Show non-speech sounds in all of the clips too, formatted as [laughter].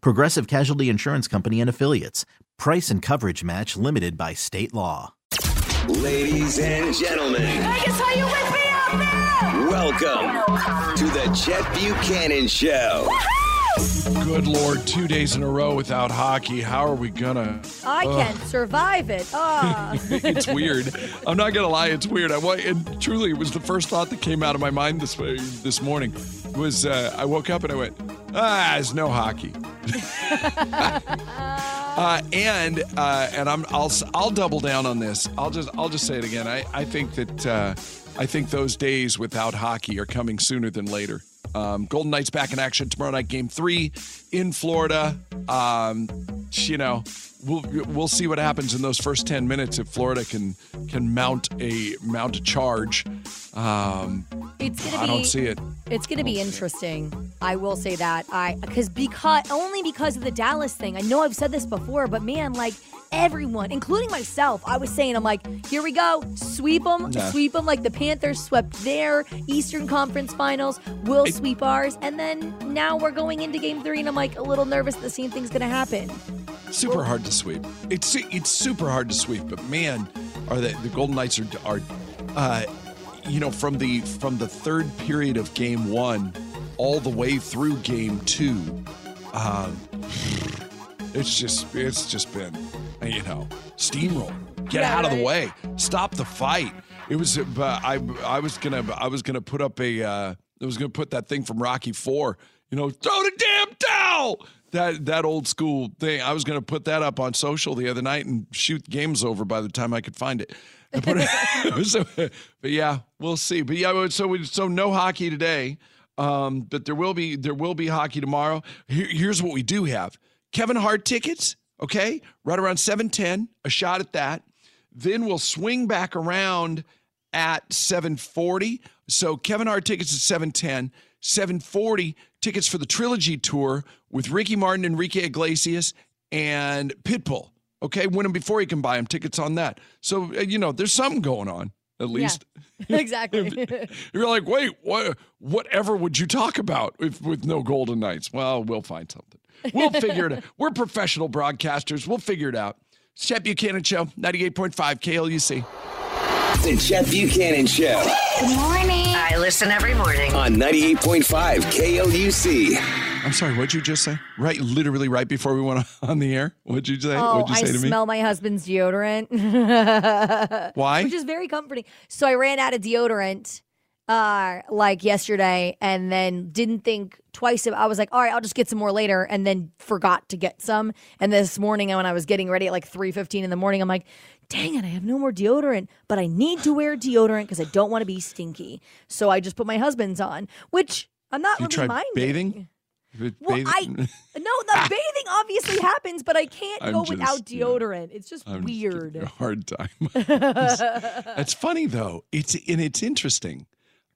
Progressive Casualty Insurance Company and Affiliates. Price and coverage match limited by state law. Ladies and gentlemen, Vegas, are you with me out there? welcome to the Chet Buchanan Show. Good Lord, two days in a row without hockey. How are we gonna? I can't survive it. Ah. [laughs] It's weird. I'm not gonna lie, it's weird. I and truly, it was the first thought that came out of my mind this this morning. Was uh, I woke up and I went, ah, there's no hockey. [laughs] uh, and uh, and I'm I'll I'll double down on this. I'll just I'll just say it again. I I think that uh, I think those days without hockey are coming sooner than later. Um, Golden Knights back in action tomorrow night, Game Three in Florida. Um, you know, we'll we'll see what happens in those first ten minutes if Florida can can mount a mount a charge. Um, It's gonna I be. don't see it. It's gonna be interesting. I will say that. I because because only because of the Dallas thing. I know I've said this before, but man, like everyone, including myself, I was saying, I'm like, here we go, sweep them, Nah. sweep them like the Panthers swept their Eastern Conference Finals. We'll sweep ours, and then now we're going into Game Three, and I'm like a little nervous. The same thing's gonna happen. super hard to sweep. It's it's super hard to sweep, but man, are the the Golden Knights are are, uh, you know, from the from the third period of Game One all the way through Game Two, um, it's just it's just been you know steamroll. Get Yeah, out of the way. Stop the fight. It was. Uh, I I was gonna I was gonna put up a. Uh, I was gonna put that thing from Rocky Four. You know, throw the damn towel. That that old school thing. I was gonna put that up on social the other night and shoot the games over by the time I could find it, so, [laughs] but yeah, we'll see. But yeah, so we, so no hockey today. Um, but there will be there will be hockey tomorrow. Here, here's what we do have: Kevin Hart tickets. Okay, right around seven ten. A shot at that. Then we'll swing back around at 740. So Kevin Hart tickets at 710. 740 tickets for the trilogy tour with Ricky Martin, Enrique Iglesias, and Pitbull. Okay, win them before you can buy them. Tickets on that. So uh, you know, there's something going on at least. [laughs] exactly. [laughs] You're like, wait, what? Whatever would you talk about if, with no Golden Knights? Well, we'll find something. We'll figure it out. We're professional broadcasters. We'll figure it out. Chet Buchanan Show, 98.5 KLUC. The Chet Buchanan Show Good morning. I listen every morning. on 98.5 KLUC. I'm sorry, what'd you just say? Right, literally right before we went [laughs] on the air? What'd you say? Oh, what'd you oh, I say to me? smell my husband's deodorant. [laughs] Why? Which is very comforting. So I ran out of deodorant uh like yesterday and then didn't think twice of I was like, all right, I'll just get some more later and then forgot to get some. And this morning when I was getting ready at like 3:15 in the morning, I'm like, dang it, I have no more deodorant, but I need to wear deodorant because I don't want to be stinky. So I just put my husband's on, which I'm not you really minding. bathing? Well, Bathing? I [laughs] no, the bathing obviously happens, but I can't I'm go without just, yeah. deodorant. It's just I'm weird. you a hard time. [laughs] It's funny though. It's and it's interesting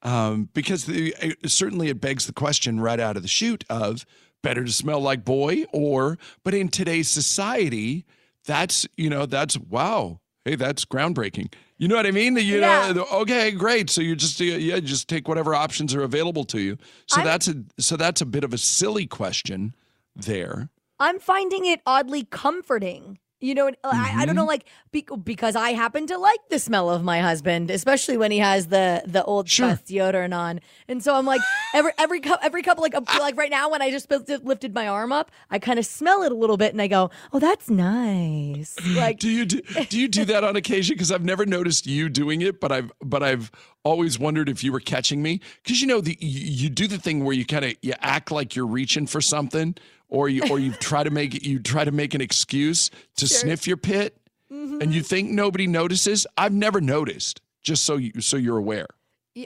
um, because the, uh, certainly it begs the question right out of the chute of better to smell like boy or but in today's society that's you know that's wow hey that's groundbreaking. You know what i mean? You Yeah. know okay great. So you just yeah just take whatever options are available to you. So I'm- that's a so that's a bit of a silly question there. I'm finding it oddly comforting You know, I, I don't know, Mm-hmm. like be, because I happen to like the smell of my husband, especially when he has the the old Sure. Deodorant on, and so I'm like every every cou- every couple like like right now when I just lifted, lifted my arm up, I kind of smell it a little bit, and I go, oh, that's nice. [clears throat] Like Do you do, do you do that on occasion? Because I've never noticed you doing it, but I've but I've always wondered if you were catching me. Because you know the you, you do the thing where you kind of you act like you're reaching for something, or you or you try to make you try to make an excuse to sniff your pit, and you think nobody notices. I've never noticed. Just so you so you're aware.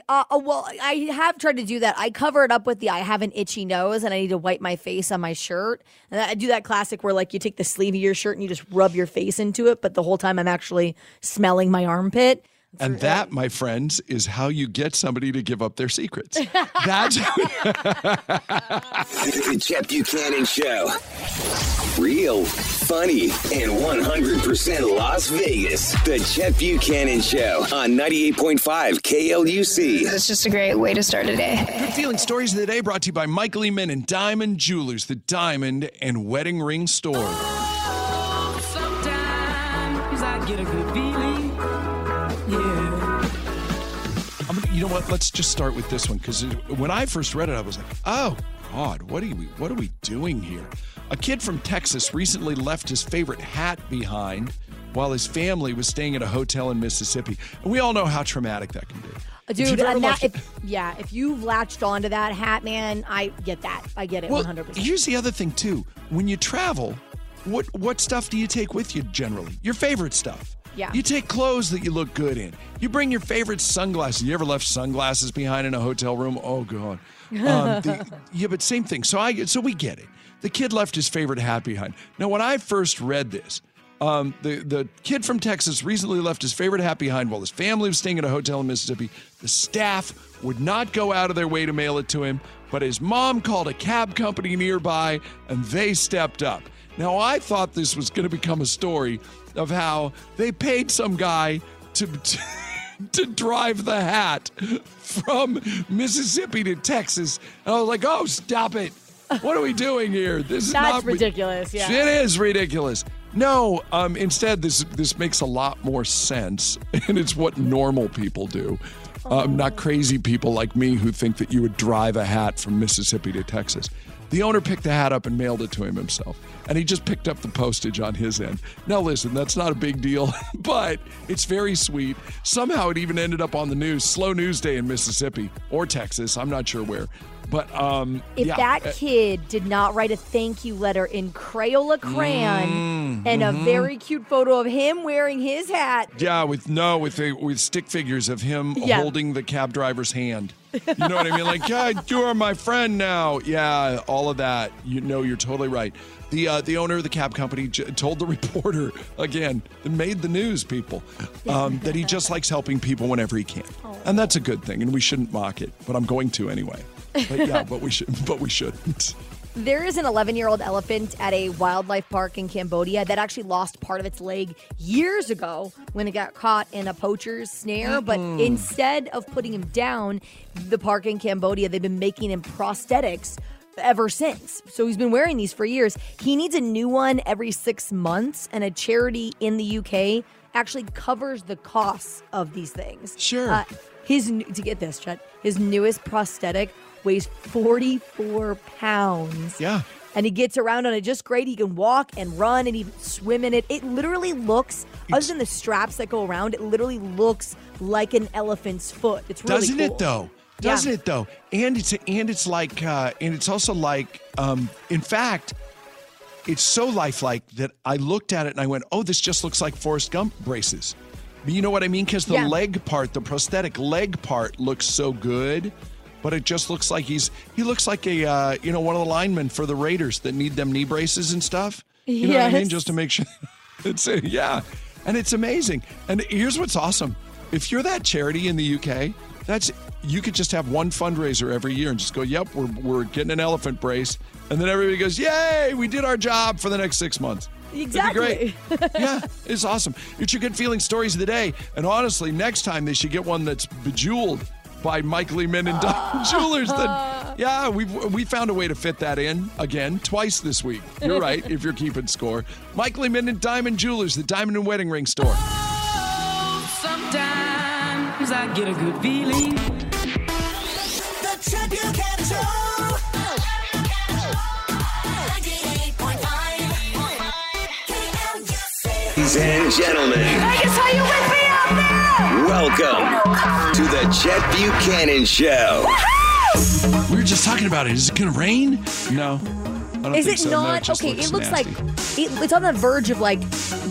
Uh, uh, well, I have tried to do that. I cover it up with the I have an itchy nose and I need to wipe my face on my shirt. And I do that classic where like you take the sleeve of your shirt and you just rub your face into it, but the whole time I'm actually smelling my armpit. And that, my friends, is how you get somebody to give up their secrets. [laughs] That's The Chet Buchanan Show. Real, funny, and 100% Las Vegas. The Chet Buchanan Show on 98.5 KLUC. It's just a great way to start a day. Good Feeling Stories of the Day brought to you by Michael Lehman and Diamond Jewelers, the diamond and wedding ring store. Sometimes know what? Let's just start with this one because when I first read it, I was like, "Oh God, what are we? What are we doing here?" A kid from Texas recently left his favorite hat behind while his family was staying at a hotel in Mississippi, and we all know how traumatic that can be. Uh, if Dude, left- if, yeah, if you've latched onto that hat, man, I get that. I get it Well, 100%. here's the other thing too. When you travel, what what stuff do you take with you generally? Your favorite stuff. Yeah. You take clothes that you look good in. You bring your favorite sunglasses. You ever left sunglasses behind in a hotel room? Oh god. Um, the- [laughs] yeah, but same thing. So I so we get it. The kid left his favorite hat behind. Now, when I first read this, um, the the kid from Texas recently left his favorite hat behind while his family was staying at a hotel in Mississippi. The staff would not go out of their way to mail it to him, but his mom called a cab company nearby and they stepped up. Now, I thought this was going to become a story of how they paid some guy to. [laughs] to to drive the hat from Mississippi to Texas. And I was like, oh, stop it. What are we doing here? This is That's not ridiculous, yeah. It is ridiculous. No, um, instead, this this makes a lot more sense, [laughs] and it's what normal people do. Um, not crazy people like me who think that you would drive a hat from Mississippi to Texas. The owner picked the hat up and mailed it to him himself, and he just picked up the postage on his end. Now, listen, that's not a big deal, [laughs] but it's very sweet. Somehow, it even ended up on the news. Slow news day in Mississippi or Texas. I'm not sure where, but um, if yeah, that uh, kid did not write a thank you letter in Crayola crayon Mm, and a mm-hmm. very cute photo of him wearing his hat, Yeah, with no, with the, with stick figures of him [laughs] Yeah. holding the cab driver's hand. You know what I mean? Like, yeah, you are my friend now. Yeah, all of that. You know, you're totally right. The uh, the owner of the cab company j- told the [laughs] reporter again, made the news, people, um, that he just likes helping people whenever he can, and that's a good thing, and we shouldn't mock it. But I'm going to anyway. But yeah, but we should, but we shouldn't. There is an 11 year old elephant at a wildlife park in Cambodia that actually lost part of its leg years ago when it got caught in a poacher's snare. But instead of putting him down, the park in Cambodia, they've been making him prosthetics ever since. So he's been wearing these for years. He needs a new one every six months, and a charity in the UK actually covers the costs of these things. Sure. Uh, his to get this, Chet, his newest prosthetic weighs 44 pounds. Yeah. And he gets around on it just great. He can walk and run and even swim in it. It literally looks, other than the straps that go around, it literally looks like an elephant's foot. It's really Doesn't cool. it though? Doesn't it though? And it's and it's like uh, and it's also like um, in fact, it's so lifelike that I looked at it and I went, "Oh, this just looks like Forrest Gump braces." You know what I mean? Because the Yeah. leg part, the prosthetic leg part, looks so good, but it just looks like he's he looks like a uh, you know one of the linemen for the Raiders that need them knee braces and stuff. You know what I mean? Just to make sure. [laughs] It's yeah, and it's amazing. And here's what's awesome: if you're that charity in the UK, that's you could just have one fundraiser every year and just go, "Yep, we're we're getting an elephant brace," and then everybody goes, "Yay, we did our job for the next six months." Exactly. Great. yeah, it's awesome. It's your good feeling stories of the day. And honestly, next time they should get one that's bejeweled by Michael Lehman and Diamond [laughs] Jewelers. Then, [laughs] yeah, we we found a way to fit that in again twice this week. You're right. if you're keeping score, Michael Lehman and Diamond Jewelers, the diamond and wedding ring store. Oh, sometimes I get a good feeling. The Chet Buchanan Show. 98.5 Ladies and gentlemen, Vegas, are you with me out there? Welcome to the Chet Buchanan Show. We were just talking about it. Is it going to rain? No. I don't Is think it so. No, not? just okay, it looks nasty. like it, it's on the verge of like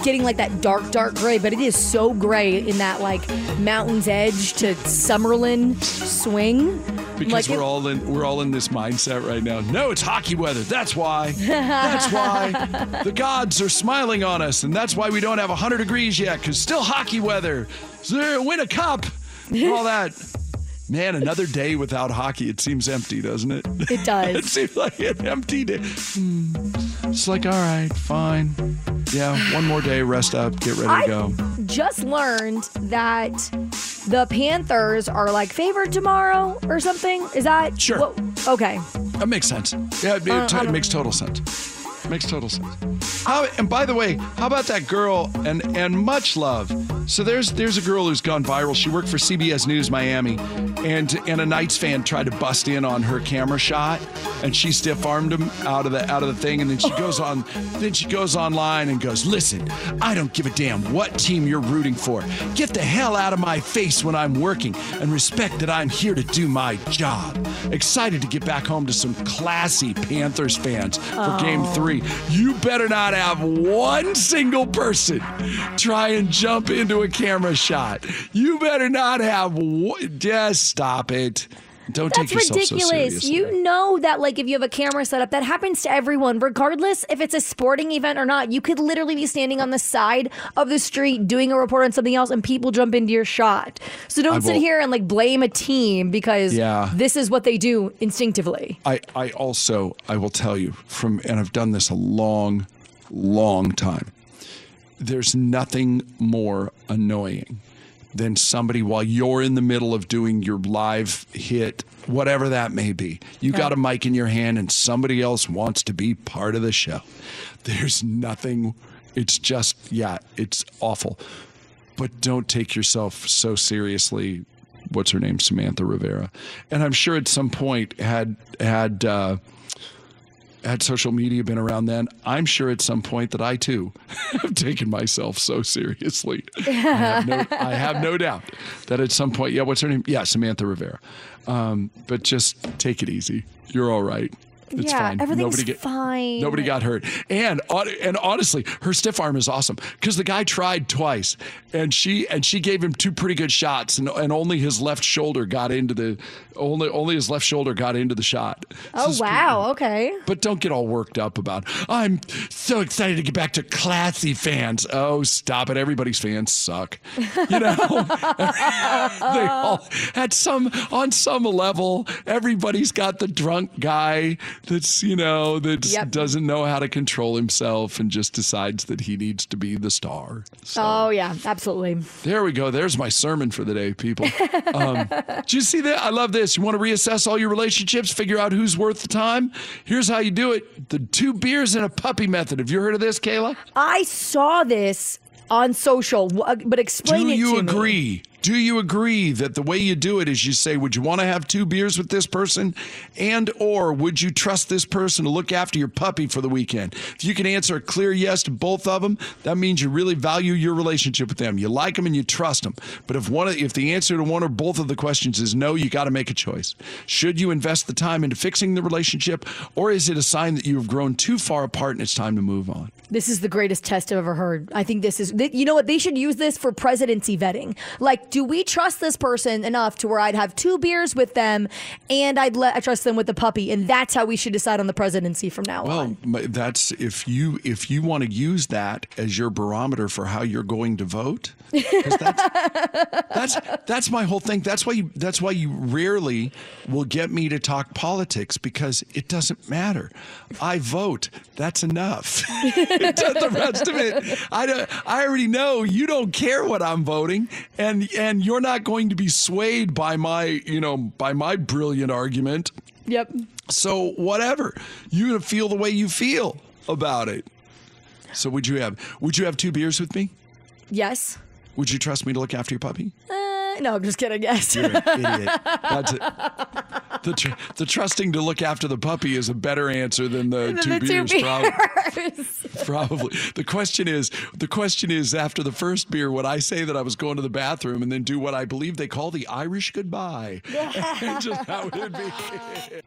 getting like that dark, dark gray, but it is so gray in that like mountain's edge to Summerlin swing. Because like we're all in we're all in this mindset right now. No, it's hockey weather. That's why. That's why [laughs] the gods are smiling on us, and that's why we don't have 100 degrees yet. Because still hockey weather. So win a cup. All that. Man, another day without hockey. It seems empty, doesn't it? It does. [laughs] it seems like an empty day. Hmm. It's like, all right, fine. Yeah, one more day, rest up, get ready to I go. just learned that the Panthers are like favored tomorrow or something. Is that Sure. what- okay. That makes sense. Yeah, it, Uh, it, it makes total sense. Makes total sense. How, and by the way, how about that girl and and much love? So there's there's a girl who's gone viral. She worked for CBS News Miami, and and a Knights fan tried to bust in on her camera shot, and she stiff armed him out of the out of the thing, and then she [laughs] goes on then she goes online and goes, listen, I don't give a damn what team you're rooting for. Get the hell out of my face when I'm working, and respect that I'm here to do my job. Excited to get back home to some classy Panthers fans for Game Three. You better not have one single person try and jump into a camera shot. You better not have one. Just stop it. Don't That's take yourself so ridiculous. seriously. you know that like if you have a camera set up, that happens to everyone, regardless if it's a sporting event or not. You could literally be standing on the side of the street doing a report on something else and people jump into your shot. So don't I sit will- here and like blame a team because Yeah. this is what they do instinctively. I, I also I will tell you from and I've done this a long, long time. There's nothing more annoying than somebody while you're in the middle of doing your live hit, whatever that may be. You got a mic in your hand and somebody else wants to be part of the show. There's nothing it's just yeah, it's awful. But don't take yourself so seriously what's her name samantha rivera and i'm sure at some point had had uh had social media been around then i'm sure at some point that i too [laughs] have taken myself so seriously. I, have no, I have no doubt that at some point yeah what's her name? Yeah samantha rivera. Um, but just take it easy. You're all right it's Yeah, fine. everything's Nobody get, fine. Nobody got hurt. And and honestly, her stiff arm is awesome because the guy tried twice, and she and she gave him two pretty good shots, and, and only his left shoulder got into the only only his left shoulder got into the shot. Oh So- wow, okay. But don't get all worked up about. I'm so excited to get back to classy fans. Oh, stop it! Everybody's fans suck. You know, [laughs] they all at some on some level. Everybody's got the drunk guy that's you know that Yep. doesn't know how to control himself and just decides that he needs to be the star. So Oh yeah, absolutely. there we go. There's my sermon for the day, people. Um, [laughs] do you see that? I love this. You want to reassess all your relationships, figure out who's worth the time? Here's how you do it: the two beers and a puppy method. Have you heard of this, Kayla? I saw this on social, but explain do it you to me. Do you agree that the way you do it is you say, "Would you want to have two beers with this person?" and or would you trust this person to look after your puppy for the weekend? If you can answer a clear yes to both of them, that means you really value your relationship with them. You like them and you trust them. But if one, if the answer to one or both of the questions is no, you got to make a choice. Should you invest the time into fixing the relationship, or is it a sign that you have grown too far apart and it's time to move on? This is the greatest test I've ever heard. I think this is, you know what? They should use this for presidency vetting. Like, do we trust this person enough to where I'd have two beers with them and I'd let I trust them with the puppy, and that's how we should decide on the presidency from now Well, on. m- that's if you if you want to use that as your barometer for how you're going to vote. That's, [laughs] that's that's my whole thing. That's why you that's why you rarely will get me to talk politics because it doesn't matter. I vote. That's enough. [laughs] The rest of it, I don't, I already know you don't care what I'm voting, and and you're not going to be swayed by my, you know, by my brilliant argument. Yep. So whatever, you're gonna feel the way you feel about it. So would you have would you have two beers with me? Yes. Would you trust me to look after your puppy? Uh, no, I'm just kidding. Yes. You're an idiot. [laughs] That's it. The, tr- the trusting to look after the puppy is a better answer than the And two the two beers. prob- beers. [laughs] Probably. The question is, the question is, after the first beer, would I say that I was going to the bathroom and then do what I believe they call the Irish goodbye? [laughs] Just how would it be?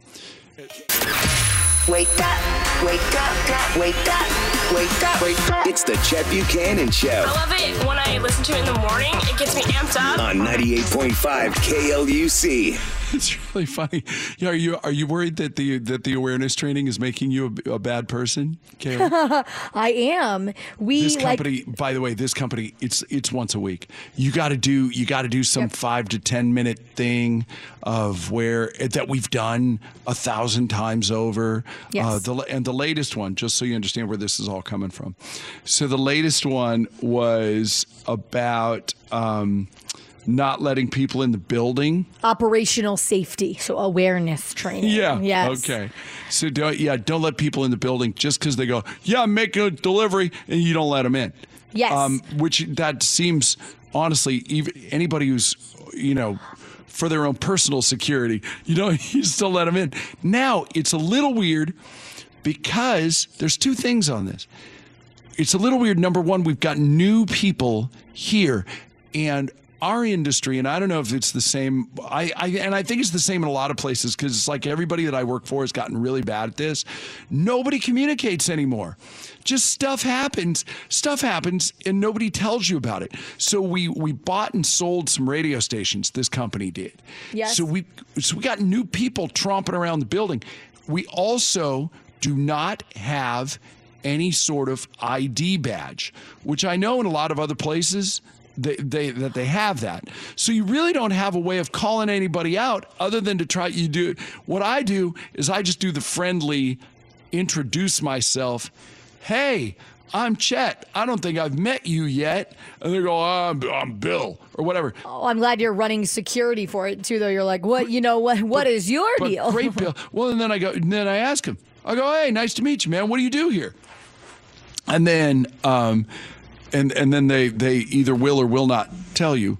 Wake up, wake up, wake up, wake up, wake up. It's the Chet Buchanan Show I love it when I listen to it in the morning. It gets me amped up. on 98.5 KLUC. [laughs] It's really funny. Yeah, are you are you worried that the that the awareness training is making you a, a bad person, Kayla? [laughs] I am. We this like company, by the way, this company, it's it's once a week. You got to do you got to do some five to ten minute thing of where that we've done a thousand times over. Yes. the and the latest one, just so you understand where this is all coming from. So the latest one was about. Um, not letting people in the building. operational safety, so awareness training. Yeah. Yes. Okay. So don't yeah, don't let people in the building just because they go, yeah, I'm making a delivery, and you don't let them in. Yes. Um, which that seems honestly, even anybody who's you know for their own personal security, you know, [laughs] you still let them in. Now it's a little weird because there's two things on this. It's a little weird. Number one, we've got new people here, and our industry, and I don't know if it's the same. I, I and I think it's the same in a lot of places because it's like everybody that I work for has gotten really bad at this. Nobody communicates anymore. Just stuff happens. Stuff happens, and nobody tells you about it. So we we bought and sold some radio stations. This company did. Yes. So we so we got new people tromping around the building. We also do not have any sort of ID badge, which I know in a lot of other places they, they that they have that. So you really don't have a way of calling anybody out other than to try you do what I do is I just do the friendly introduce myself. Hey, I'm Chet. I don't think I've met you yet. And they go, I'm, I'm Bill or whatever. Oh, I'm glad you're running security for it too, though. You're like, what? You know what? What is your But deal? Great Bill. [laughs] Well, and then I go, and then I ask him. I go, hey, nice to meet you, man. What do you do here? And then, um, and and then they they either will or will not tell you.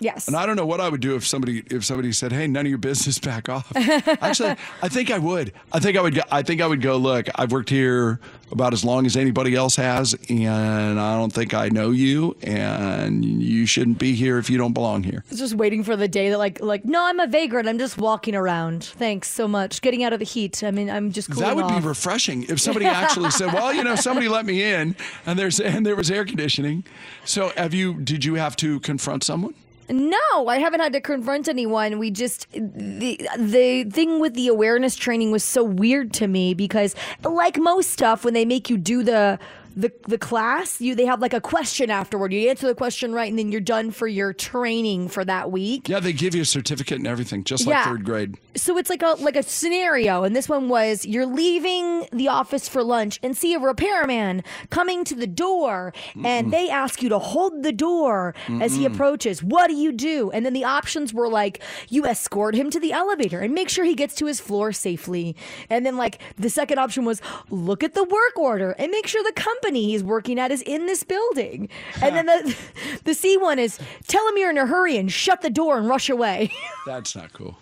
Yes. And I don't know what I would do if somebody if somebody said, "Hey, none of your business, [laughs] back off." Actually, I think I would. I think I would. Go, I think I would go. Look, I've worked here about as long as anybody else has, and I don't think I know you, and you shouldn't be here if you don't belong here. I was just waiting for the day that, like, like, no, I'm a vagrant. I'm just walking around. Thanks so much. Getting out of the heat. I mean, I'm just That would off. be refreshing if somebody [laughs] actually said, "Well, you know, somebody let me in, and there's and there was air conditioning." So, have you? Did you have to confront someone? No, I haven't had to confront anyone. We just the the thing with the awareness training was so weird to me because like most stuff when they make you do the the the class, you they have like a question afterward. You answer the question right and then you're done for your training for that week. Yeah, they give you a certificate and everything, just like Yeah. third grade. So it's like a like a scenario, and this one was you're leaving the office for lunch and see a repairman coming to the door, and they ask you to hold the door as he approaches. What do you do? And then the options were like you escort him to the elevator and make sure he gets to his floor safely. And then like the second option was look at the work order and make sure the company he's working at is in this building. And then [laughs] the the C one is tell him you're in a hurry and shut the door and rush away. [laughs] That's not cool.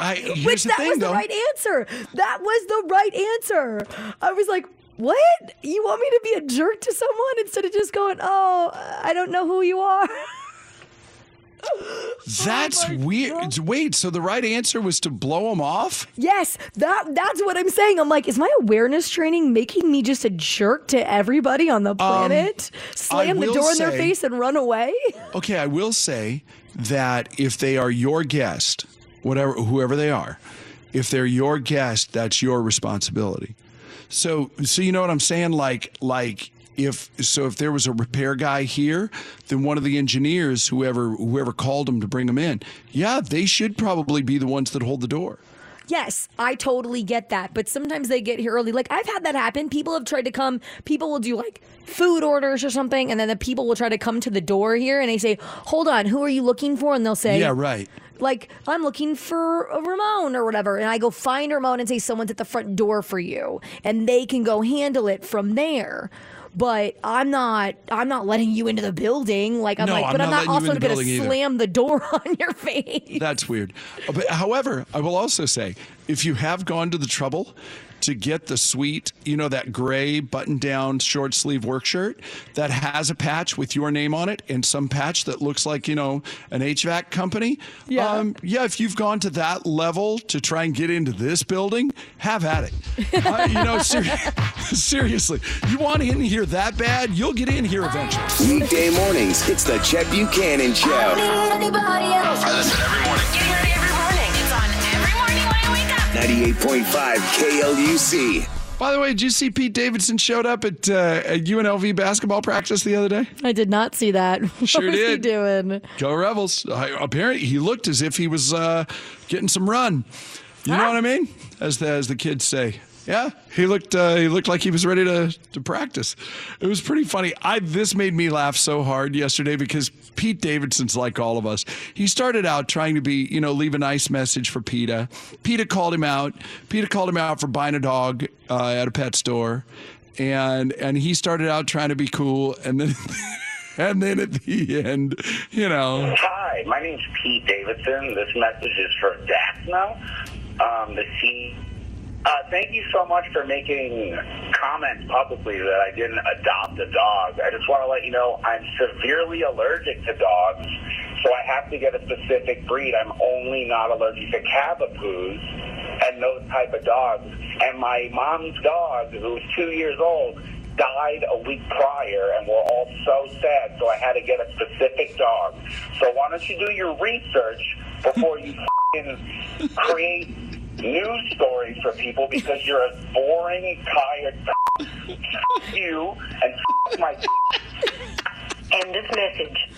I, Which that thing, was though. the right answer. That was the right answer. I was like, what? You want me to be a jerk to someone instead of just going, oh, I don't know who you are? [laughs] [laughs] That's weird. Wait, so the right answer was to blow them off? yes, that that's what I'm saying. I'm like, is my awareness training making me just a jerk to everybody on the planet? Slam the Um, door in their face and run away? Okay, I will say that if they are your guest, whatever whoever they are, if they're your guest, that's your responsibility. So so you know what I'm saying like like if so if there was a repair guy here, then one of the engineers whoever whoever called them to bring them in, yeah, they should probably be the ones that hold the door. Yes, I totally get that. But sometimes they get here early. Like I've had that happen. People have tried to come, people will do like food orders or something, and then the people will try to come to the door here and they say, Hold on, who are you looking for? And they'll say, Yeah, right. like I'm looking for a Ramon or whatever, and I go find Ramon and say someone's at the front door for you, and they can go handle it from there. But I'm not. I'm not letting you into the building. Like I'm No, like, I'm but I'm not not letting you in also going to either. slam the door [laughs] on your face. That's weird. Uh, But however, I will also say if you have gone to the trouble to get the sweet, you know, that gray button down short sleeve work shirt that has a patch with your name on it and some patch that looks like, you know, an HVAC company. Yeah. Um, yeah, if you've gone to that level to try and get into this building, have at it. Uh, [laughs] you know, ser- [laughs] seriously, you want in here that bad, you'll get in here eventually. Weekday mornings, it's the Chet Buchanan Show. I listen every morning. Getting ready every morning. 98.5 KLUC. By the way, did you see Pete Davidson showed up at, uh, at UNLV basketball practice the other day? I did not see that. [laughs] Sure what was he did. doing? Go Rebels. I, apparently, he looked as if he was uh, getting some run. You know what I mean? As the, as the kids say. Yeah, he looked uh, he looked like he was ready to, to practice. It was pretty funny. I this made me laugh so hard yesterday because Pete Davidson's like all of us. He started out trying to be, you know, leave a nice message for PETA. PETA called him out. PETA called him out for buying a dog uh, at a pet store, and and he started out trying to be cool, and then [laughs] and then at the end, you know, Hi, my name's Pete Davidson. This message is for Daphna, um, the C. Uh, thank you so much for making comments publicly that I didn't adopt a dog. I just want to let you know I'm severely allergic to dogs, so I have to get a specific breed. I'm only not allergic to Cavapoos and those type of dogs. And my mom's dog, who's two years old, died a week prior, and we're all so sad. So I had to get a specific dog. So why don't you do your research before you [laughs] f***ing create news stories for people because you're a boring, tired. [laughs] You and f- [laughs] my. [laughs] End of message.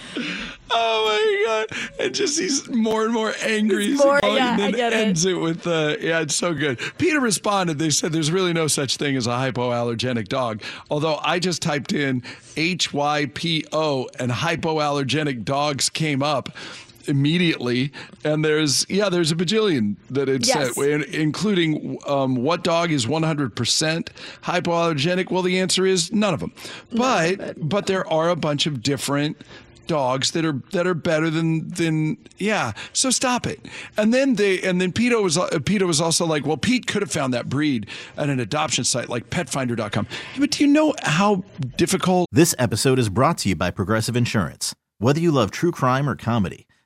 Oh my god! And just he's more and more angry. He's as more- goes, yeah, and then I get it. ends it, with uh, yeah, it's so good. PETA responded. They said there's really no such thing as a hypoallergenic dog. Although I just typed in H Y P O and hypoallergenic dogs came up immediately and there's yeah there's a bajillion that it Yes. said including um, what dog is 100% hypoallergenic? Well the answer is none of them. But but there are a bunch of different dogs that are that are better than than yeah so stop it. And then they and then Pete was uh, Pete was also like well Pete could have found that breed at an adoption site like petfinder.com but do you know how difficult? This episode is brought to you by Progressive Insurance. Whether you love true crime or comedy,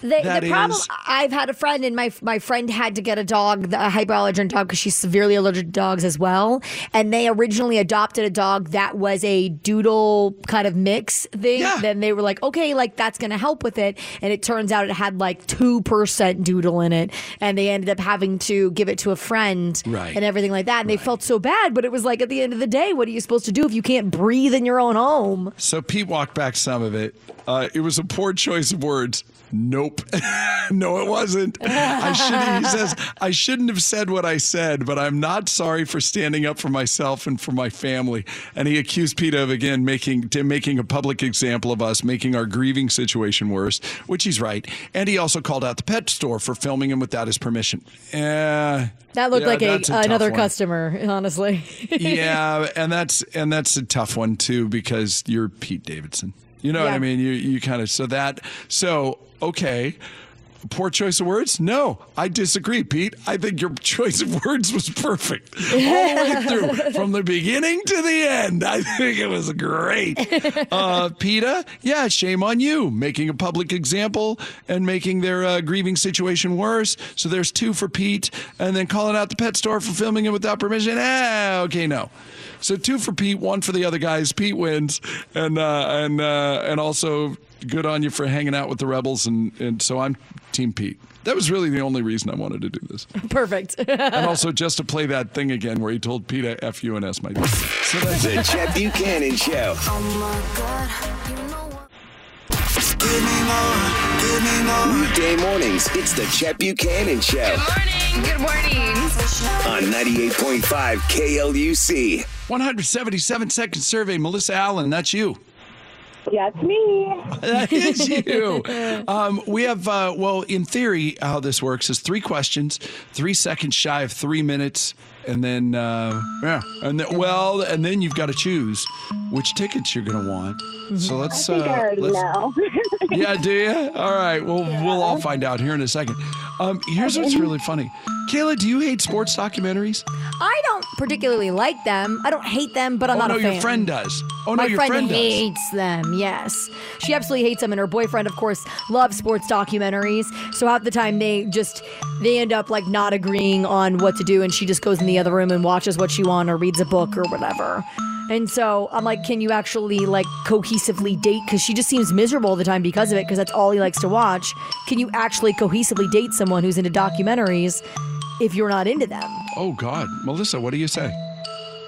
The, the problem is- I've had a friend and my my friend had to get a dog, a hypoallergenic dog, because she's severely allergic to dogs as well. And they originally adopted a dog that was a doodle kind of mix thing. Then they were like, okay, like that's going to help with it. And it turns out it had like two percent doodle in it, and they ended up having to give it to a friend, Right. and everything like that. And they felt so bad, but it was like at the end of the day, what are you supposed to do if you can't breathe in your own home? So Pete walked back some of it. Uh, it was a poor choice of words. Nope. [laughs] no, it wasn't. I should. He says I shouldn't have said what I said, but I'm not sorry for standing up for myself and for my family. And he accused PETA of again making to making a public example of us, making our grieving situation worse, which he's right. And he also called out the pet store for filming him without his permission. Yeah, That looked yeah, like a, tough another one. customer, honestly. [laughs] yeah, and that's and that's a tough one too because you're Pete Davidson. You know what I mean? You you kind of so that so okay. Poor choice of words? No, I disagree, Pete. I think your choice of words was perfect [laughs] all the way through, from the beginning to the end. I think it was great. [laughs] Uh, PETA, yeah, shame on you, making a public example and making their uh, grieving situation worse. So there's two for Pete, and then calling out the pet store for filming it without permission. Ah, okay, no. So two for Pete, one for the other guys. Pete wins, and uh, and uh, and also good on you for hanging out with the rebels, and and so I'm Team Pete. That was really the only reason I wanted to do this, [laughs] Perfect. [laughs] and also just to play that thing again where he told Pete F you and S my dude. So that's The Chet Buchanan Show. Oh my God. Give me more. Give me more. Weekday mornings, it's the Chet Buchanan Show. Good morning. On 98.5 KLUC. 177 second survey. Melissa Allen, that's you. That's me. That is [laughs] you. Um, we have, uh, well, in theory, how this works is three questions, three seconds shy of three minutes, and then, uh, yeah, and then, well, and then you've got to choose which tickets you're going to want. So let's, I think I uh, already let's, know. yeah, do you? All right. Well, we'll all find out here in a second. Um, here's what's really funny. Kayla, do you hate sports documentaries? I don't particularly like them. I don't hate them, but I'm oh, not no, a fan. Oh, your friend does. Oh, no, My your friend, friend, hates them. Yes, she absolutely hates them, and her boyfriend, of course, loves sports documentaries. So half the time they just they end up like not agreeing on what to do, and she just goes in the other room and watches what she wants or reads a book or whatever. And so I'm like, can you actually like cohesively date? Because she just seems miserable all the time because of it. Because that's all he likes to watch. Can you actually cohesively date someone who's into documentaries if you're not into them? Oh, God. Melissa, what do you say?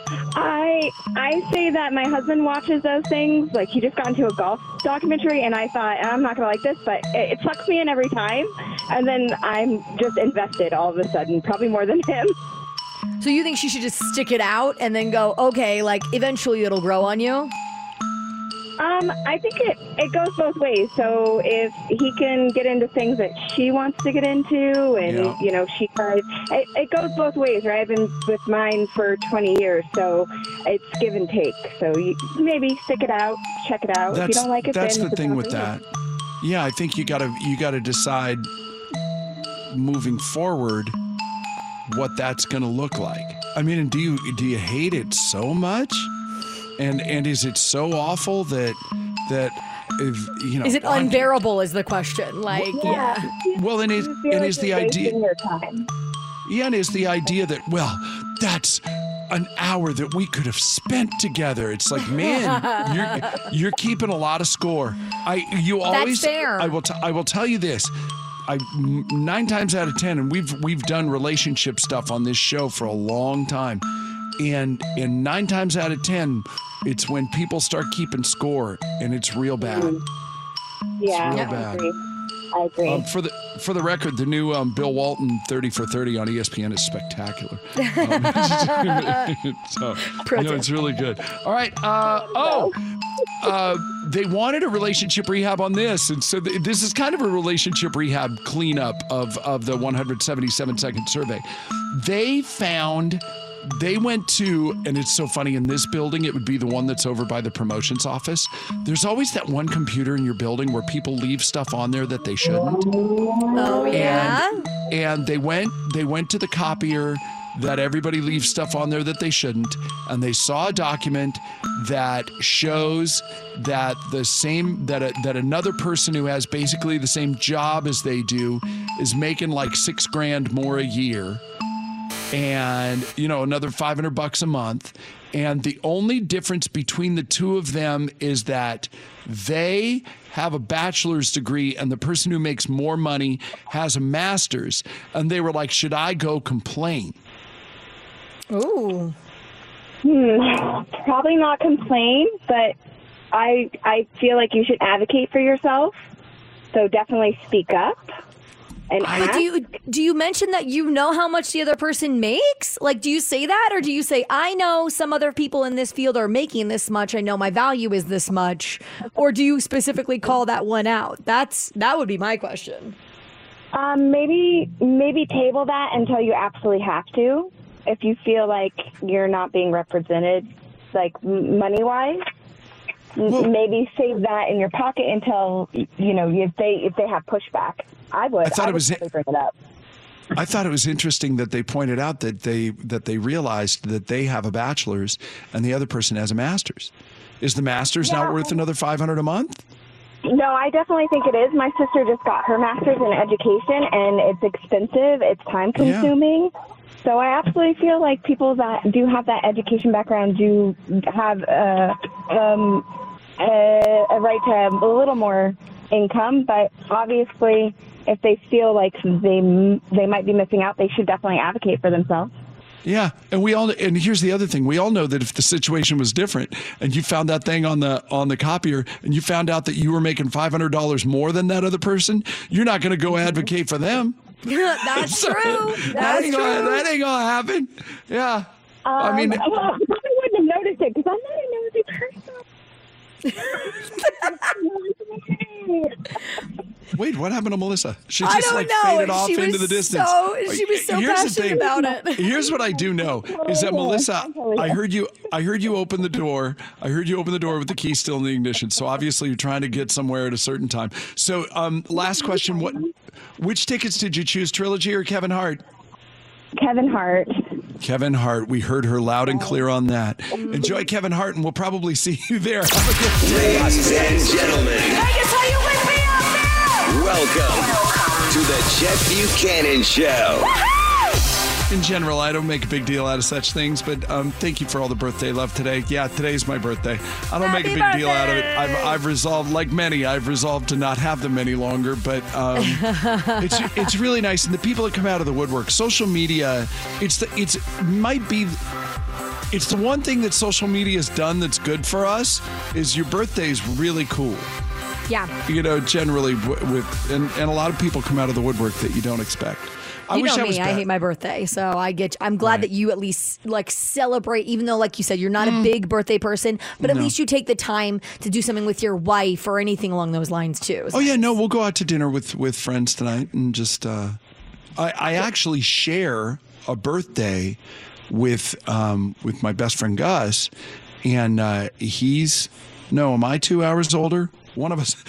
I I say that my husband watches those things. Like he just got into a golf documentary, and I thought I'm not gonna like this, but it, it sucks me in every time. And then I'm just invested all of a sudden, probably more than him. So you think she should just stick it out and then go, okay, like eventually it'll grow on you? Um, I think it, it goes both ways. So if he can get into things that she wants to get into, and Yeah. you know she tries, it, it goes both ways, right? I've been with mine for 20 years, so it's give and take. So you, maybe stick it out, check it out. if you don't like it, that's then the it's thing not with for you. that. Yeah, I think you gotta you gotta decide moving forward what that's gonna look like. I mean, and do you do you hate it so much? And and is it so awful that that if you know Is it on- unbearable? Is the question. Like, yeah. Well, and is and is the idea Yeah, and is the idea that well, that's an hour that we could have spent together. It's like, man, [laughs] you're you're keeping a lot of score. I you always That's fair. I will t- I will tell you this. I m- nine times out of ten, and we've we've done relationship stuff on this show for a long time, and and nine times out of ten, it's when people start keeping score, and it's real bad. Yeah, real I bad. agree. I agree. Um, for the for the record, the new um, Bill Walton thirty for thirty on ESPN is spectacular. Um, [laughs] so, no, it's really good. All right. Uh, oh, uh, they wanted a relationship rehab on this, and so th- this is kind of a relationship rehab cleanup of of the 177 second survey. They found. They went to, and it's so funny in this building, it would be the one that's over by the promotions office. There's always that one computer in your building where people leave stuff on there that they shouldn't. Oh, yeah. And, and they went they went to the copier that everybody leaves stuff on there that they shouldn't, and they saw a document that shows that the same that a, that another person who has basically the same job as they do is making like six grand more a year and you know another 500 bucks a month and the only difference between the two of them is that they have a bachelor's degree and the person who makes more money has a master's and they were like should i go complain Ooh. Hmm, probably not complain, but I I feel like you should advocate for yourself. So definitely speak up. And But ask. do you do you mention that you know how much the other person makes? Like, do you say that, or do you say, "I know some other people in this field are making this much. I know my value is this much," or do you specifically call that one out? That's that would be my question. Um, maybe maybe table that until you absolutely have to. If you feel like you're not being represented, like money wise, maybe save that in your pocket until you know if they if they have pushback. I would. I thought it would was- totally bring it up. I thought it was interesting that they pointed out that they that they realized that they have a bachelor's and the other person has a master's. Is the master's not worth another five hundred a month? No, I definitely think it is. My sister just got her master's in education, and it's expensive. It's time consuming. So I absolutely feel like people that do have that education background do have uh, um, a, a right to a little more income. But obviously, if they feel like they they might be missing out, they should definitely advocate for themselves. Yeah, and we all and here's the other thing: we all know that if the situation was different, and you found that thing on the on the copier, and you found out that you were making five hundred dollars more than that other person, you're not going to go advocate for them. [laughs] That's [laughs] So, true. that That's ain't gonna, that ain't gonna happen. Yeah, I mean, Um, well, I probably wouldn't have noticed it because I'm not a nosy person. Wait, what happened to Melissa? She just like know. faded off She into the distance. so- she was so Here's the passionate thing. about it. Here's what I do know is that Melissa, I heard you. I heard you open the door. I heard you open the door with the key still in the ignition. So obviously you're trying to get somewhere at a certain time. So um, last question: What? Which tickets did you choose? Trilogy or Kevin Hart? Kevin Hart. Kevin Hart. We heard her loud and clear on that. Enjoy Kevin Hart, and we'll probably see you there. Have a good day. Ladies and gentlemen, Vegas, are you with me out there? welcome to the Chet Buchanan Show. In general, I don't make a big deal out of such things, but um, thank you for all the birthday love today. Yeah, today's my birthday. I don't make a big deal out of it. I've, I've resolved, like many, I've resolved to not have them any longer. But um, [laughs] it's it's really nice, and the people that come out of the woodwork, social media, it's the it's might be. It's the one thing that social media has done that's good for us is your birthday is really cool. Yeah. You know, generally with and, and a lot of people come out of the woodwork that you don't expect. I you wish know I me. was I hate my birthday, so I get. I'm glad that you at least like celebrate, even though, like you said, you're not a big birthday person. But at Mm. No. least you take the time to do something with your wife or anything along those lines too. Oh yeah, no, we'll go out to dinner with with friends tonight and just. Uh, I, I actually share a birthday with um, with my best friend Gus, and uh, he's no, am I two hours older? One of us. [laughs]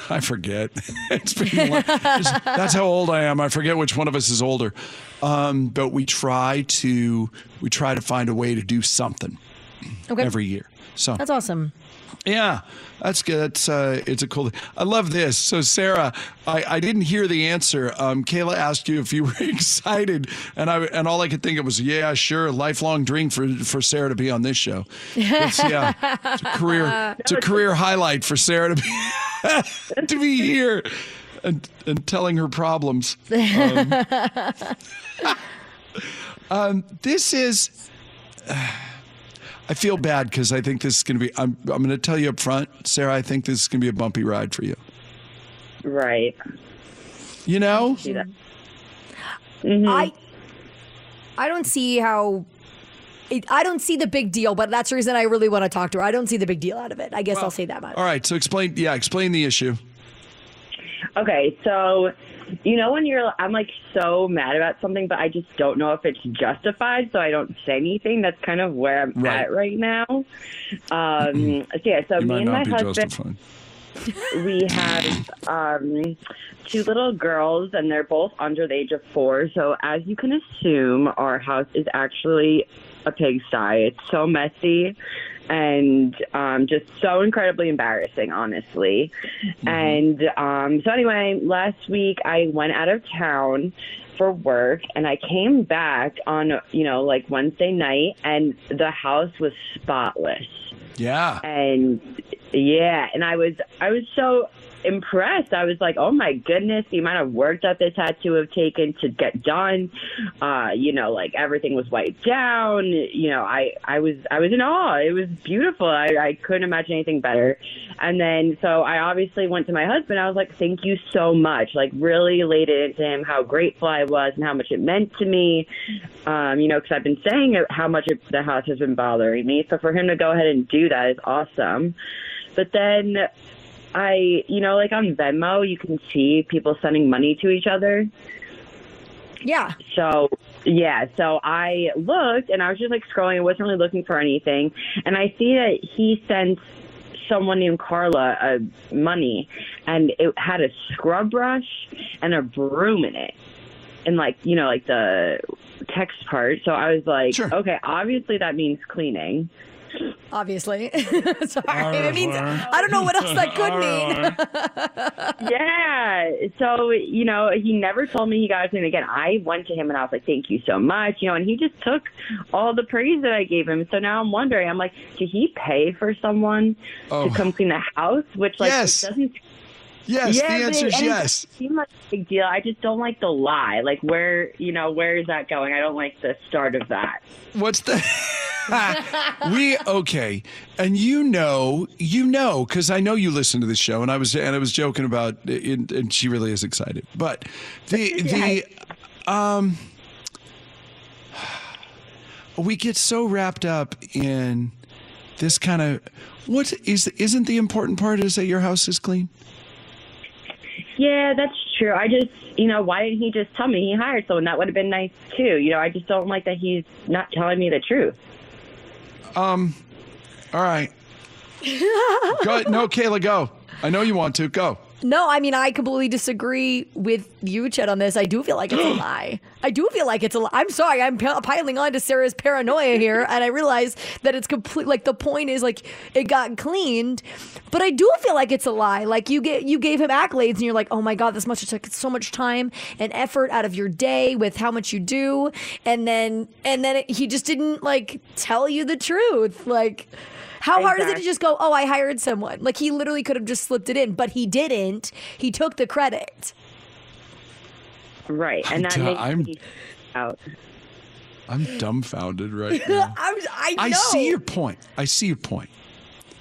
[laughs] I forget. [laughs] It's been like, that's how old I am. I forget which one of us is older. Um, but we try to we try to find a way to do something Okay. every year. So That's awesome. yeah, that's good. That's uh, it's a cool. I love this. So Sarah, I, I didn't hear the answer. Um, Kayla asked you if you [laughs] were excited, and I and all I could think of was yeah, sure, lifelong dream for for Sarah to be on this show. It's, yeah, it's a career. It's a career highlight for Sarah to be [laughs] to be here and and telling her problems. Um, [laughs] um, this is. [sighs] I feel bad because I think this is going to be. I'm. I'm going to tell you up front, Sarah. I think this is going to be a bumpy ride for you. Right. You know. I I don't see how. It, I don't see the big deal, but that's the reason I really want to talk to her. I don't see the big deal out of it. I guess I'll say that much. All right. So explain. Yeah, explain the issue. Okay, so you know when you're I'm like so mad about something but I just don't know if it's justified so I don't say anything. That's kind of where I'm Right. at right now. Um so yeah, so You me and my husband justified. [laughs] we have um, two little girls, and they're both under the age of four. So, as you can assume, our house is actually a pigsty. It's so messy and um, just so incredibly embarrassing, honestly. And um, so, anyway, last week I went out of town for work and I came back on, you know, like Wednesday night and the house was spotless. Yeah. And yeah, and I was I was so impressed. I was like, "Oh my goodness, the amount of work that this had to have taken to get done." Uh, you know, like everything was wiped down. You know, I I was I was in awe. It was beautiful. I I couldn't imagine anything better. And then so I obviously went to my husband. I was like, "Thank you so much." Like really laid it into him how grateful I was and how much it meant to me. Um, you know, because I've been saying how much it, the house has been bothering me. So for him to go ahead and do that is awesome. But then I, you know, like on Venmo, you can see people sending money to each other. Yeah. So, yeah, so I looked and I was just like scrolling. I wasn't really looking for anything. And I see that he sent someone named Carla uh, money and it had a scrub brush and a broom in it. And like, you know, like the text part. So I was like, okay, obviously that means cleaning. Obviously. [laughs] Sorry. It means I don't know what else that could mean. yeah. So, you know, he never told me he got it. And again, I went to him and I was like, thank you so much. You know, and he just took all the praise that I gave him. So now I'm wondering, I'm like, did he pay for someone Oh. to come clean the house? Which, like, Yes. doesn't. Yes, yeah, the answer it- is it yes. seem like a big deal. I just don't like the lie. Like, where, you know, where is that going? I don't like the start of that. What's the [laughs] we okay and you know you know because i know you listen to the show and i was and i was joking about it and she really is excited but the the um we get so wrapped up in this kind of what is isn't the important part is that your house is clean Yeah, that's true. I just, you know, why didn't he just tell me he hired someone? That would have been nice too. You know, I just don't like that he's not telling me the truth. um all right [laughs] go no kayla go i know you want to go No, I mean I completely disagree with you, Chet, on this. I do feel like it's a [gasps] lie. I do feel like it's a lie. I'm sorry, I'm p- piling on to Sarah's paranoia here, and I realize that it's complete. Like the point is, like it got cleaned, but I do feel like it's a lie. Like you get you gave him accolades, and you're like, oh my god, this much took so much time and effort out of your day with how much you do, and then and then it, he just didn't like tell you the truth, like. How hard is it to just go, oh, I hired someone? Like he literally could have just slipped it in, but he didn't. He took the credit. Right, and that I'm- makes I'm- me out. i'm dumbfounded right [laughs] now I, was- I know. I see your point. I see your point.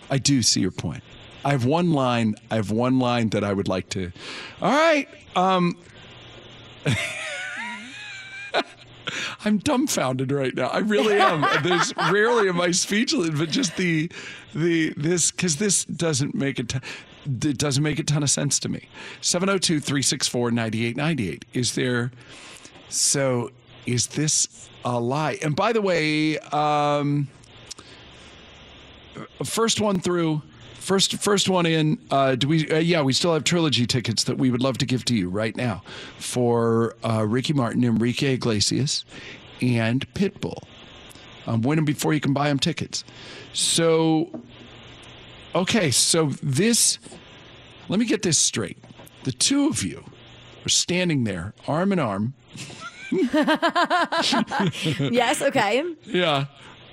I do see your point. I have one line. I have one line that I would like to. All right. Um, [laughs] I'm dumbfounded right now. I really am. [laughs] There's rarely am I speechless, but just the the this because this doesn't make a ton, it doesn't make a ton of sense to me. 702-364-9898. Is there so is this a lie? And by the way, um first one through first first one in uh do we uh, yeah we still have trilogy tickets that we would love to give to you right now for uh ricky martin enrique iglesias and pitbull. Um win them before you can buy them tickets. So okay so this let me get this straight. The two of you are standing there arm in arm. [laughs] Yes, okay. yeah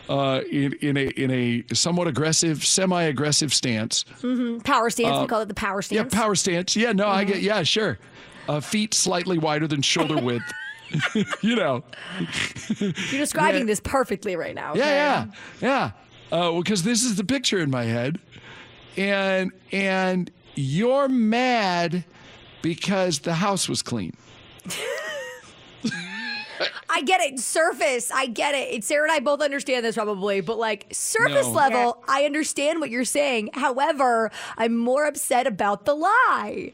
uh in in a in a somewhat aggressive semi-aggressive stance hmm Power stance. Uh, we call it the power stance. Yeah, power stance. Yeah, no, I get. Yeah, sure. Uh, feet slightly wider than shoulder [laughs] width. [laughs] you know. You're describing Yeah. this perfectly right now. okay? Yeah, yeah, yeah. Uh, because this is the picture in my head, and and you're mad because the house was clean. [laughs] I get it. Surface. I get it. Sarah and I both understand this probably, but like surface No. level, I understand what you're saying. However, I'm more upset about the lie.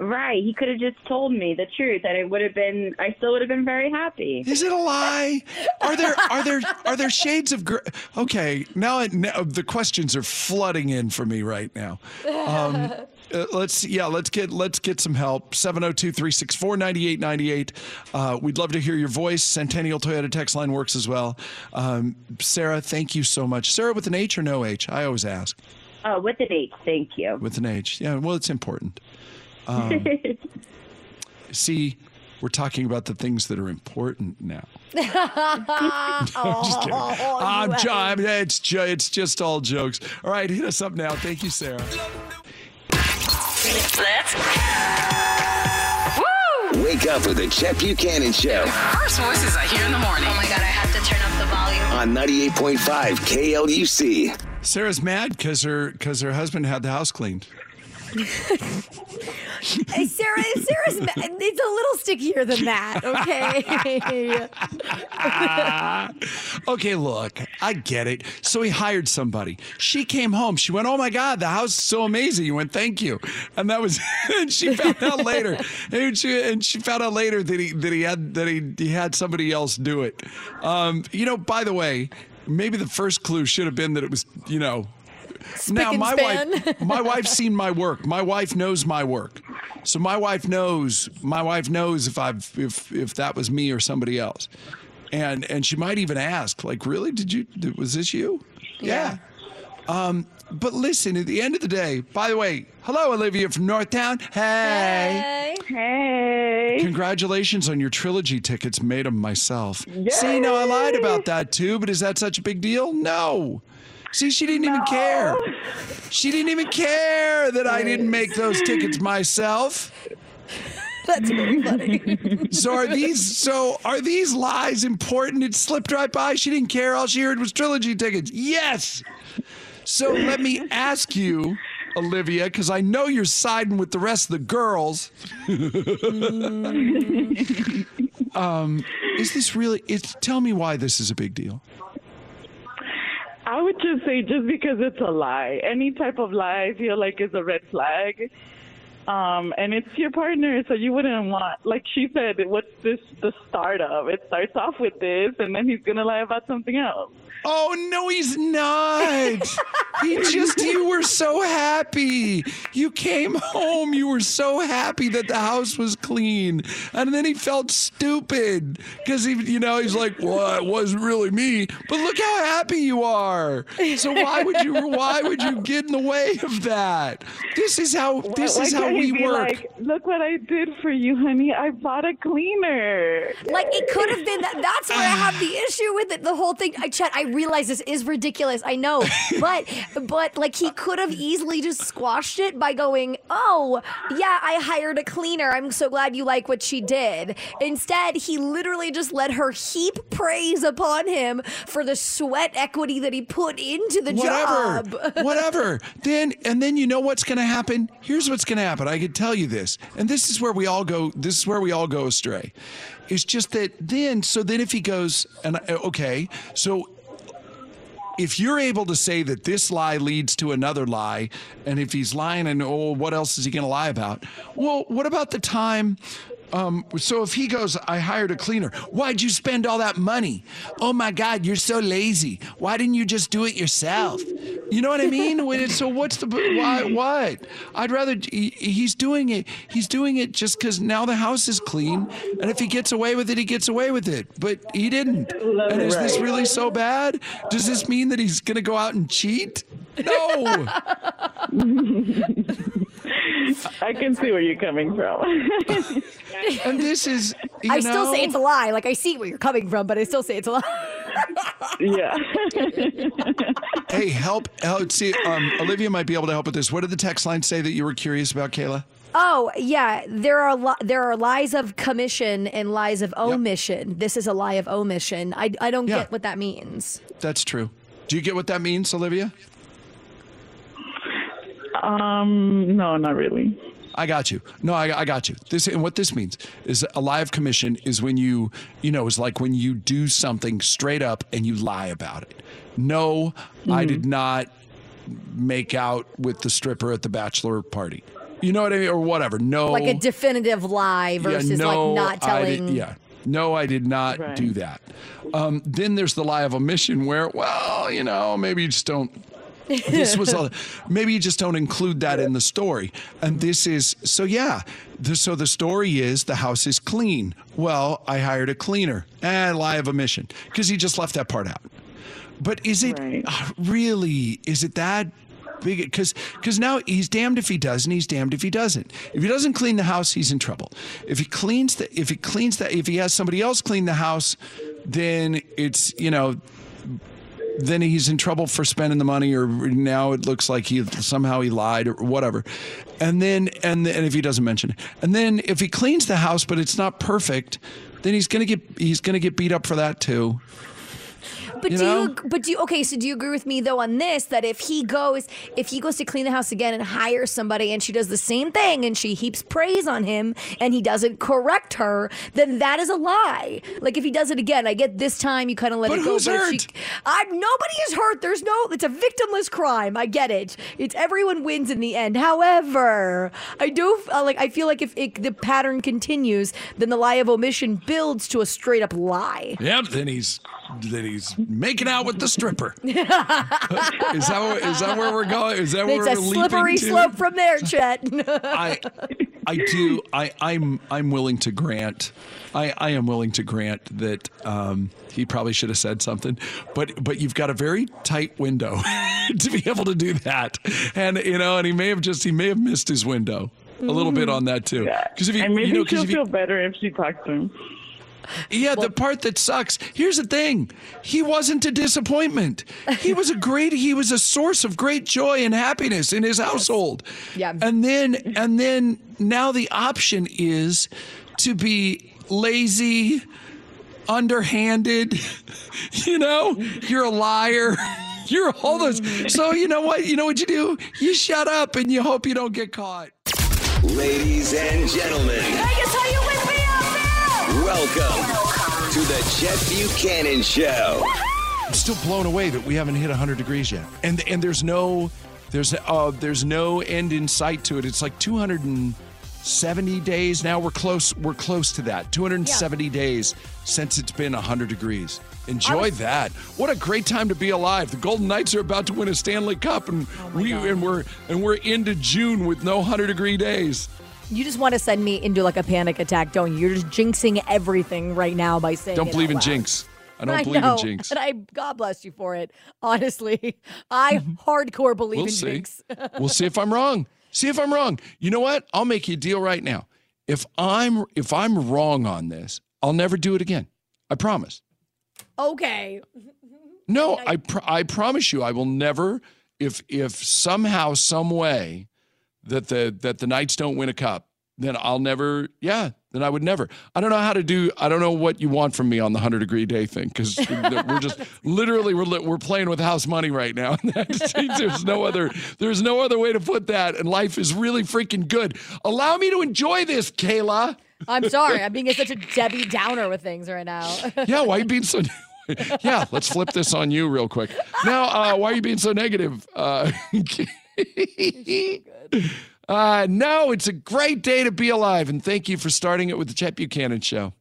Right. He could have just told me the truth, and it would have been. I still would have been very happy. Is it a lie? Are there are there are there shades of gray? Okay, now, it, now the questions are flooding in for me right now. Um, uh, let's yeah, let's get let's get some help. 702-364-9898. Uh, we'd love to hear your voice. Centennial Toyota text line works as well. Um, Sarah, thank you so much. Sarah with an H or no H? I always ask. Oh, with an H. Thank you. With an H. Yeah, well, it's important. Um, [laughs] see, we're talking about the things that are important now. [laughs] [laughs] just kidding. Oh, I'm, ju- I'm- it's, ju- it's just all jokes. All right, hit us up now. Thank you, Sarah. Let's go. Woo! Wake up with the Chet Buchanan Show First voices I hear in the morning. Oh my god, I have to turn up the volume. on 98.5 KLUC. Sarah's mad because her because her husband had the house cleaned. Hey, Sarah, Sarah's it's a little stickier than that, okay? [laughs] Okay, look, I get it. So he hired somebody. She came home. She went, "Oh my God, the house is so amazing." You went, "Thank you," and that was. [laughs] and she found out later, and she, and she found out later that he that he had that he, he had somebody else do it. Um, you know, by the way, maybe the first clue should have been that it was, you know. Now my span. wife, [laughs] my wife's seen my work. My wife knows my work, so my wife knows. My wife knows if I've if if that was me or somebody else, and and she might even ask, like, really, did you? Was this you? Yeah. Um, but listen, at the end of the day, by the way, hello, Olivia from Northtown. Hey. Hey. Congratulations on your trilogy tickets. Made them myself. See, now I lied about that too, but is that such a big deal? No. See, she didn't even care. She didn't even care that I didn't make those tickets myself. [laughs] That's very funny. [laughs] So are these so are these lies important? It slipped right by. She didn't care. All she heard was trilogy tickets. Yes. So let me ask you, Olivia, because I know you're siding with the rest of the girls. [laughs] um, is this really? It's tell me why this is a big deal. I would just say just because it's a lie. Any type of lie I feel like is a red flag. Um, and it's your partner, so you wouldn't want like she said, what's this the start of? It starts off with this and then he's gonna lie about something else. Oh no, he's not. [laughs] he just you were so happy. You came home, you were so happy that the house was clean. And then he felt stupid because he you know, he's like, Well, it wasn't really me. But look how happy you are. So why would you why would you get in the way of that? This is how this Why is how we work. Like, Look what I did for you, honey. I bought a cleaner. Like it could have been that. That's where I have the issue with it. The whole thing. I Chet, I realize this is ridiculous. I know, [laughs] but but like he could have easily just squashed it by going, "Oh yeah, I hired a cleaner. I'm so glad you like what she did." Instead, he literally just let her heap praise upon him for the sweat equity that he put into the whatever, job. [laughs] whatever. Then and then you know what's going to happen. Here's what's going to happen. I could tell you this, and this is where we all go. This is where we all go astray. It's just that then. So then, if he goes and okay, so if you're able to say that this lie leads to another lie, and if he's lying, and oh, what else is he going to lie about? Well, what about the time? Um, so if he goes, I hired a cleaner. Why'd you spend all that money? Oh my God, you're so lazy. Why didn't you just do it yourself? You know what I mean? So what's the why? What? I'd rather he's doing it. He's doing it just because now the house is clean, and if he gets away with it, he gets away with it. But he didn't. And is this really so bad? Does this mean that he's going to go out and cheat? No. [laughs] [laughs] I can see where you're coming from. [laughs] and this is, you I still say it's a lie. Like I see where you're coming from, but I still say it's a lie. [laughs] yeah. hey, help! help see, um, Olivia might be able to help with this. What did the text line say that you were curious about, Kayla? Oh yeah, there are li- there are lies of commission and lies of omission. This is a lie of omission. I I don't Yeah. get what that means. That's true. Do you get what that means, Olivia? Um, no, not really. I got you. No, I, I got you. This and what this means is a lie of commission is when you, you know, is like when you do something straight up and you lie about it. No, I did not make out with the stripper at the bachelor party. You know what I mean, or whatever. No, Like a definitive lie versus yeah, no, like not I did- telling. yeah. No, I did not Right. do that. Um, then there's the lie of omission where, well, you know, maybe you just don't. [laughs] this was a, maybe you just don't include that in the story. And this is so yeah. The, so the story is the house is clean. Well, I hired a cleaner. And lie of omission because he just left that part out. But is it uh, really? Is it that big? Because because now he's damned if he does, and he's damned if he doesn't. If he doesn't clean the house, he's in trouble. If he cleans the, if he cleans that, if he has somebody else clean the house, then it's you know. Then he's in trouble for spending the money, or now it looks like he somehow he lied or whatever. And then, and and if he doesn't mention it, and then if he cleans the house but it's not perfect, then he's gonna get he's gonna get beat up for that too. But You do know? you? But do you? Okay, so do you agree with me though on this that if he goes, if he goes to clean the house again and hires somebody, and she does the same thing, and she heaps praise on him, and he doesn't correct her, then that is a lie. Like if he does it again, I get this time you kind of let But it go. who's hurt? She, I'm nobody is hurt. There's no. It's a victimless crime. I get it. It's everyone wins in the end. However, I do uh, like. I feel like if it, the pattern continues, then the lie of omission builds to a straight up lie. Yep. Then he's then he's making out with the stripper. [laughs] is that where, is that where we're going? Is that where It's we're sleeping it's a slippery to? slope from there, Chet. [laughs] I I do I I'm I'm willing to grant I I am willing to grant that um, he probably should have said something, but but you've got a very tight window [laughs] to be able to do that, and you know, and he may have just he may have missed his window a little bit on that too. Because if you and maybe you know, 'cause she'll if you, feel better if she talks to him. Yeah, the part that sucks. Here's the thing. He wasn't a disappointment. He was a [laughs] great he was a source of great joy and happiness in his household. Yeah. And then and then now the option is to be lazy, underhanded, [laughs] you know, you're a liar. [laughs] You're all those. So you know what? You know what you do? You shut up and you hope you don't get caught. Ladies and gentlemen, welcome to the Chet Buchanan Show. I'm still blown away that we haven't hit 100 degrees yet, and and there's no there's uh there's no end in sight to it. It's like 270 days now. We're close. We're close to that. 270 days since it's been 100 degrees. Enjoy that. What a great time to be alive. The Golden Knights are about to win a Stanley Cup, and we and we're and we're into June with no 100 degree days. You just want to send me into like a panic attack, don't you? You're just jinxing everything right now by saying. Don't believe in jinx. I don't believe know, in jinx. and I God bless you for it. Honestly, [laughs] I mm-hmm. hardcore believe We'll in see. jinx. we'll see if I'm wrong. See if I'm wrong. You know what? I'll make you a deal right now. If I'm if I'm wrong on this, I'll never do it again. I promise. okay. No, [laughs] I pr- I promise you, I will never. If if somehow, some way, that the that the Knights don't win a cup, then I'll never. Yeah, then I would never. I don't know how to do. I don't know what you want from me on the hundred degree day thing because [laughs] we're just literally we're we're playing with house money right now. [laughs] there's no other there's no other way to put that, and life is really freaking good. Allow me to enjoy this, Kayla. I'm sorry. I'm being such a [laughs] Debbie Downer with things right now. Yeah, why are you being so? yeah, let's flip this on you real quick. Now, uh, why are you being so negative? Uh, [laughs] uh, no, it's a great day to be alive, and thank you for starting it with the Chet Buchanan Show.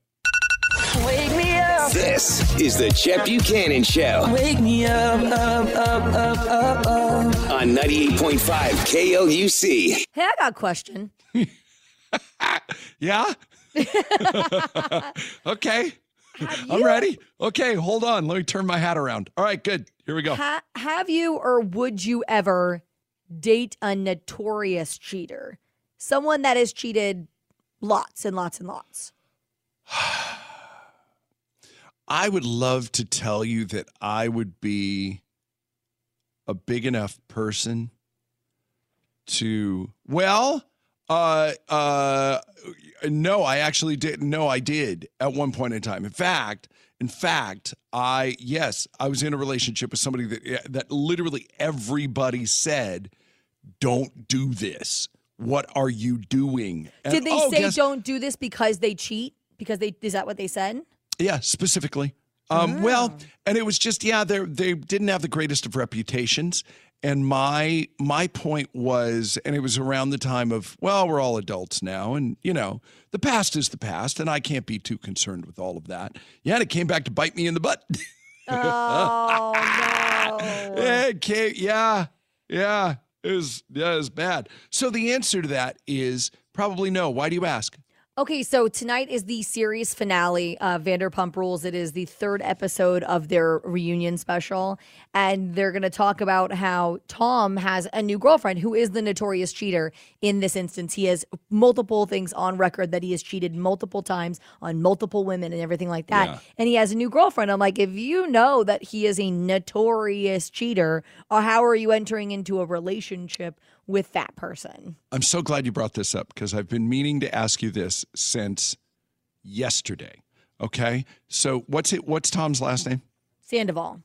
Wake me up. This is the Chet Buchanan Show Wake me up, up, up, up, up, up. on 98.5 KLUC. Hey, I got a question. [laughs] Yeah. [laughs] okay. I'm ready. Okay, hold on. Let me turn my hat around. All right, good. Here we go. Ha- have you or would you ever date a notorious cheater? Someone that has cheated lots and lots and lots. [sighs] I would love to tell you that I would be a big enough person to well uh uh no I actually did no I did at one point in time in fact in fact I yes I was in a relationship with somebody that that literally everybody said don't do this what are you doing And- Did they oh, say guess- don't do this because they cheat? Because they is that what they said? Yeah, specifically. Um, Well, and it was just yeah, they they didn't have the greatest of reputations, And my my point was, and it was around the time of, well, we're all adults now, and you know, the past is the past, and I can't be too concerned with all of that. Yeah, and it came back to bite me in the butt. [laughs] Oh no. Yeah, it came, yeah, yeah. It was yeah, it was bad. So the answer to that is probably no. Why do you ask? Okay, so tonight is the series finale of Vanderpump Rules. It is the third episode of their reunion special. And they're going to talk about how Tom has a new girlfriend who is the notorious cheater in this instance. He has multiple things on record that he has cheated multiple times on multiple women and everything like that. Yeah. And he has a new girlfriend. I'm like, if you know that he is a notorious cheater, or how are you entering into a relationship with that person? I'm so glad you brought this up because I've been meaning to ask you this since yesterday. Okay, so what's it? What's Tom's last name? Sandoval.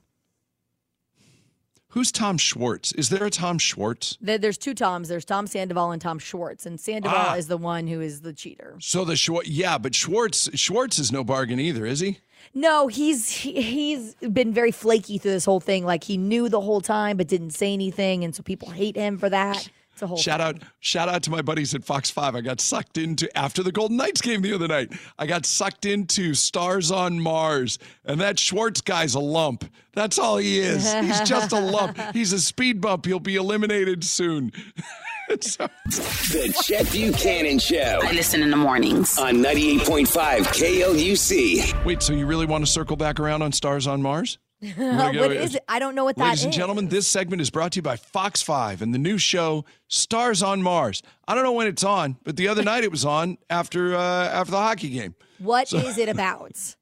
Who's Tom Schwartz? Is there a Tom Schwartz? There's two Toms. There's Tom Sandoval and Tom Schwartz. And Sandoval Ah. is the one who is the cheater. So the Schwartz, yeah, but Schwartz Schwartz is no bargain either, is he? No, he's he, he's been very flaky through this whole thing. Like he knew the whole time but didn't say anything, and so people hate him for that. It's a whole Shout out, shout out to my buddies at Fox Five. I got sucked into after the Golden Knights game the other night. I got sucked into Stars on Mars, and that Schwartz guy's a lump. That's all he is. He's just a lump. [laughs] He's a speed bump. He'll be eliminated soon. [laughs] [laughs] So- The Chet Buchanan Show. I listen in the mornings. On 98.5 KLUC. Wait, so you really want to circle back around on Stars on Mars? [laughs] what is it? I don't know what that Ladies is. and gentlemen, this segment is brought to you by Fox 5 and the new show Stars on Mars. I don't know when it's on, but the other [laughs] night it was on after uh, after the hockey game. What is So- it about?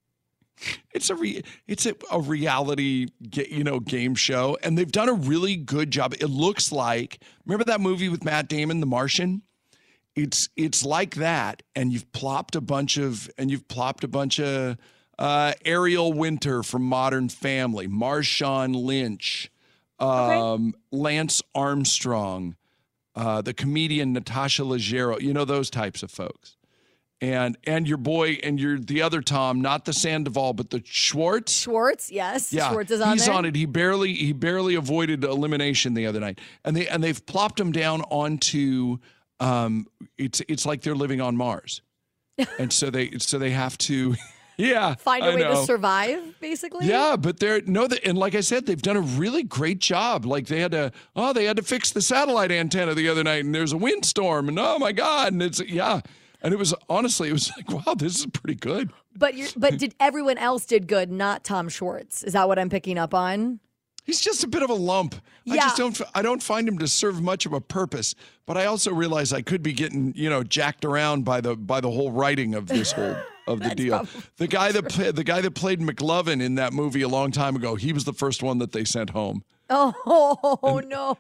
It's a re- it's a, a reality you know game show and they've done a really good job. It looks like remember that movie with Matt Damon The Martian? It's it's like that and you've plopped a bunch of and you've plopped a bunch of uh, Ariel Winter from Modern Family, Marshawn Lynch, um, Lance Armstrong, uh, the comedian Natasha Leggero, you know those types of folks. And and your boy and your the other Tom, not the Sandoval, but the Schwartz. Schwartz, yes. Yeah, Schwartz is on he's there. on it. He barely he barely avoided elimination the other night, and they and they've plopped him down onto. Um, it's it's like they're living on Mars, [laughs] and so they so they have to, [laughs] yeah, Find a I way know. to survive, basically. Yeah, but they're no, they, and like I said, they've done a really great job. Like they had to, oh, they had to fix the satellite antenna the other night, and there's a windstorm, and oh my god, and it's yeah, and it was honestly, it was like, [laughs] wow, this is pretty good. But you're, but [laughs] did everyone else did good, not Tom Schwartz? Is that what I'm picking up on? He's just a bit of a lump. I just don't. I don't find him to serve much of a purpose. But I also realize I could be getting, you know, jacked around by the by the whole writing of this whole [laughs] of the deal. The guy that pla- the guy that played McLovin in that movie a long time ago, he was the first one that they sent home. Oh no!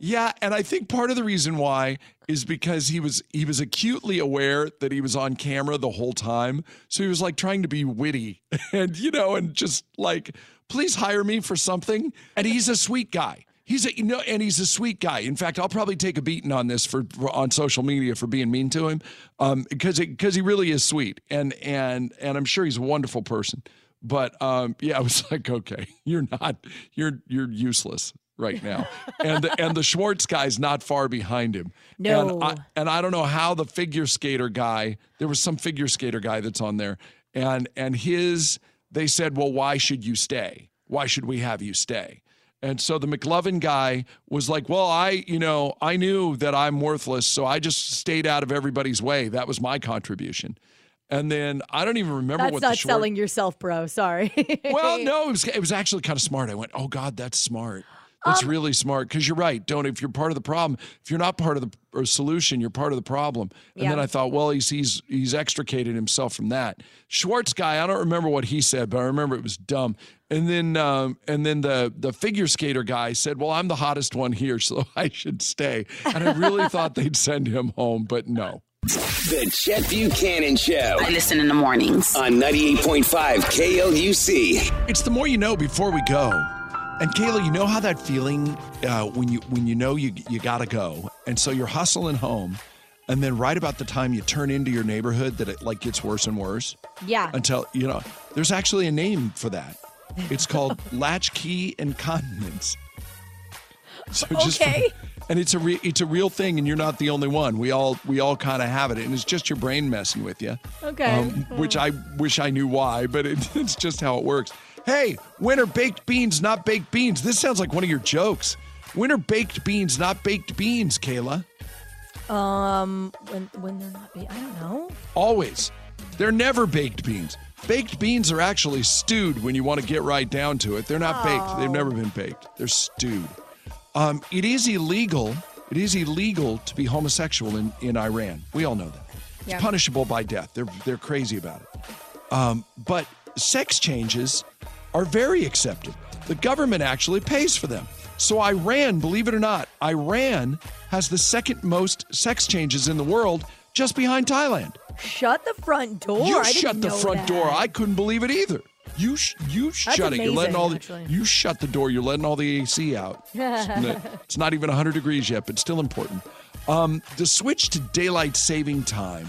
Yeah, and I think part of the reason why is because he was he was acutely aware that he was on camera the whole time. So he was like trying to be witty [laughs] and you know and just like please hire me for something. And he's a sweet guy. He's a you know and he's a sweet guy. In fact, I'll probably take a beating on this for, for on social media for being mean to him um because because he really is sweet and and and I'm sure he's a wonderful person. But um yeah, I was [laughs] like okay, you're not you're you're useless right now. and the, and the Schwartz guy's not far behind him. No. And I, and I don't know how the figure skater guy, there was some figure skater guy that's on there. And and his they said, "Well, why should you stay? Why should we have you stay?" And so the McLovin guy was like, "Well, I, you know, I knew that I'm worthless, so I just stayed out of everybody's way. That was my contribution." And then I don't even remember That's what not the Schwartz selling yourself, bro. Sorry. [laughs] well, no, it was, it was actually kind of smart. I went, oh God, that's smart. That's Um, really smart because you're right. Don't if you're part of the problem, if you're not part of the or solution, you're part of the problem. And then I thought, well, he's he's he's extricated himself from that. Schwartz guy, I don't remember what he said, but I remember it was dumb. And then um, and then the the figure skater guy said, well, I'm the hottest one here, [laughs] so I should stay. And I really thought they'd send him home, but no. The Chet Buchanan Show. I listen in the mornings. On 98.5 KLUC. It's the more you know before we go. And Kayla, you know how that feeling uh, when you when you know you you gotta go, and so you're hustling home, and then right about the time you turn into your neighborhood, that it like gets worse and worse yeah. until you know. There's actually a name for that. [laughs] It's called latchkey incontinence. [laughs] So just Okay. and it's a re- it's a real thing, and you're not the only one. We all we all kind of have it, and it's just your brain messing with you. Okay. Um, which I wish I knew why, but it, [laughs] it's just how it works. Hey, winter baked beans, not baked beans. This sounds like one of your jokes. Winter baked beans, not baked beans, Kayla. Um, when when they're not, ba- I don't know. Always. They're never baked beans. Baked beans are actually stewed when you want to get right down to it. They're not baked. They've never been baked. They're stewed. Um, it is illegal. It is illegal to be homosexual in, in Iran. We all know that. It's Yeah. punishable by death. They're they're crazy about it. Um, but sex changes are very accepted. The government actually pays for them. So Iran, believe it or not, Iran has the second most sex changes in the world, just behind Thailand. Shut the front door. You I shut the front that. door. I couldn't believe it either. You sh- you shut it. You're letting all the, actually. you shut the door. You're letting all the AC out. [laughs] it's not even 100 degrees yet, but still important. Um, the switch to daylight saving time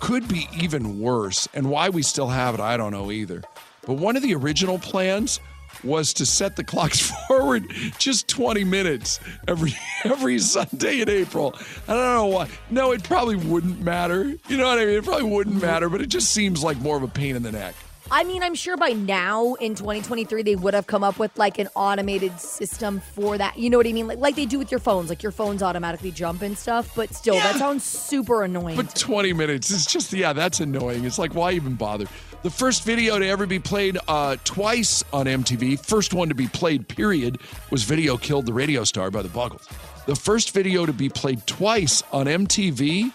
could be even worse, and why we still have it, I don't know either. But one of the original plans was to set the clocks [laughs] forward just 20 minutes every every Sunday in April. I don't know why. No, it probably wouldn't matter. You know what I mean? It probably wouldn't matter, but it just seems like more of a pain in the neck. I mean, I'm sure by now in 2023 they would have come up with like an automated system for that. You know what I mean? Like like they do with your phones. Like your phones automatically jump and stuff. But still, that sounds super annoying. But 20 minutes is just, yeah, that's annoying. It's like, why even bother? The first video to ever be played uh, twice on MTV, first one to be played, period, was Video Killed the Radio Star by the Buggles. The first video to be played twice on MTV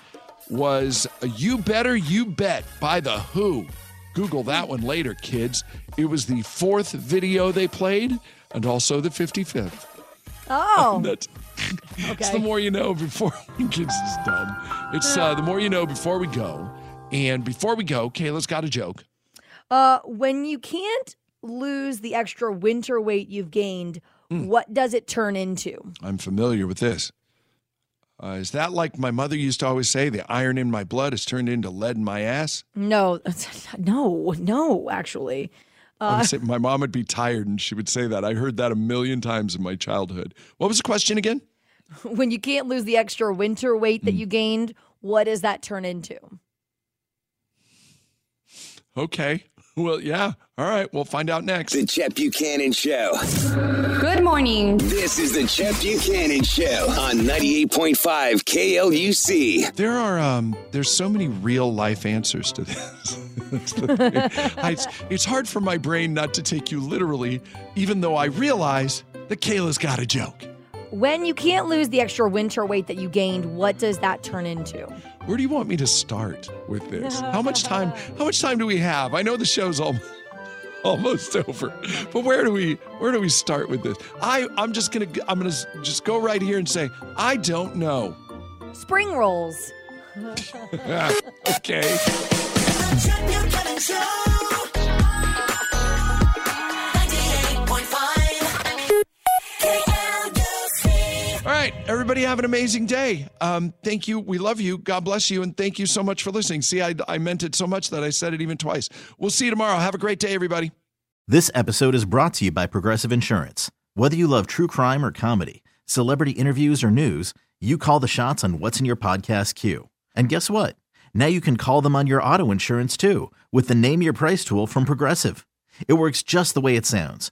was You Better You Bet by The Who. Google that one later, kids. It was the fourth video they played and also the 55th. oh, [laughs] That's it's the more you know before [laughs] kids is dumb. It's uh, the more you know before we go. And before we go, Kayla's got a joke. uh, when you can't lose the extra winter weight you've gained, Hmm. what does it turn into? I'm familiar with this. Uh, is that like my mother used to always say, the iron in my blood has turned into lead in my ass? No, no, no. Actually, uh, my mom would be tired and she would say that. I heard that a million times in my childhood. What was the question again? when you can't lose the extra winter weight that you gained, what does that turn into? Okay. Well, yeah. All right. We'll find out next. The Chet Buchanan Show. Good morning. This is the Chet Buchanan Show on 98.5 KLUC. There are um there's so many real life answers to this. That's the thing. I- it's, it's hard for my brain not to take you literally, even though I realize that Kayla's got a joke. When you can't lose the extra winter weight that you gained, what does that turn into? Where do you want me to start with this? How much time [laughs] how much time do we have? I know the show's al- [laughs] almost over. But where do we where do we start with this? I I'm just going to I'm going to just go right here and say I don't know. Spring rolls. [laughs] okay. Right, everybody have an amazing day. Um, thank you. We love you. God bless you. And thank you so much for listening. See, I, I meant it so much that I said it even twice. We'll see you tomorrow. Have a great day, everybody. This episode is brought to you by Progressive Insurance. Whether you love true crime or comedy, celebrity interviews or news, you call the shots on what's in your podcast queue. And guess what? Now you can call them on your auto insurance too with the Name Your Price tool from Progressive. It works just the way it sounds.